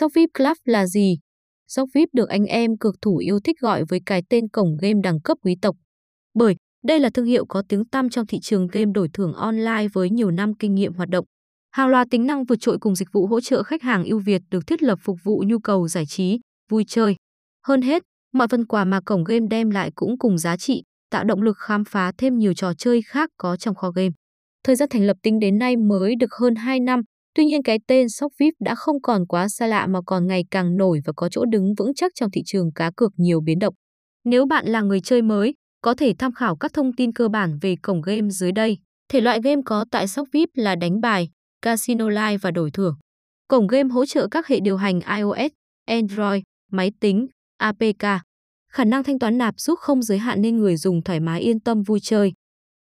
Sopvip Club là gì? Sopvip được anh em cược thủ yêu thích gọi với cái tên cổng game đẳng cấp quý tộc. Bởi đây là thương hiệu có tiếng tăm trong thị trường game đổi thưởng online với nhiều năm kinh nghiệm hoạt động. Hàng loạt tính năng vượt trội cùng dịch vụ hỗ trợ khách hàng ưu việt được thiết lập phục vụ nhu cầu giải trí, vui chơi. Hơn hết, mọi phần quà mà cổng game đem lại cũng cùng giá trị, tạo động lực khám phá thêm nhiều trò chơi khác có trong kho game. Thời gian thành lập tính đến nay mới được hơn 2 năm, tuy nhiên cái tên Socvip đã không còn quá xa lạ mà còn ngày càng nổi và có chỗ đứng vững chắc trong thị trường cá cược nhiều biến động. Nếu bạn là người chơi mới, có thể tham khảo các thông tin cơ bản về cổng game dưới đây. Thể loại game có tại Socvip là đánh bài, casino live và đổi thưởng. Cổng game hỗ trợ các hệ điều hành iOS, Android, máy tính, APK. Khả năng thanh toán nạp giúp không giới hạn nên người dùng thoải mái yên tâm vui chơi.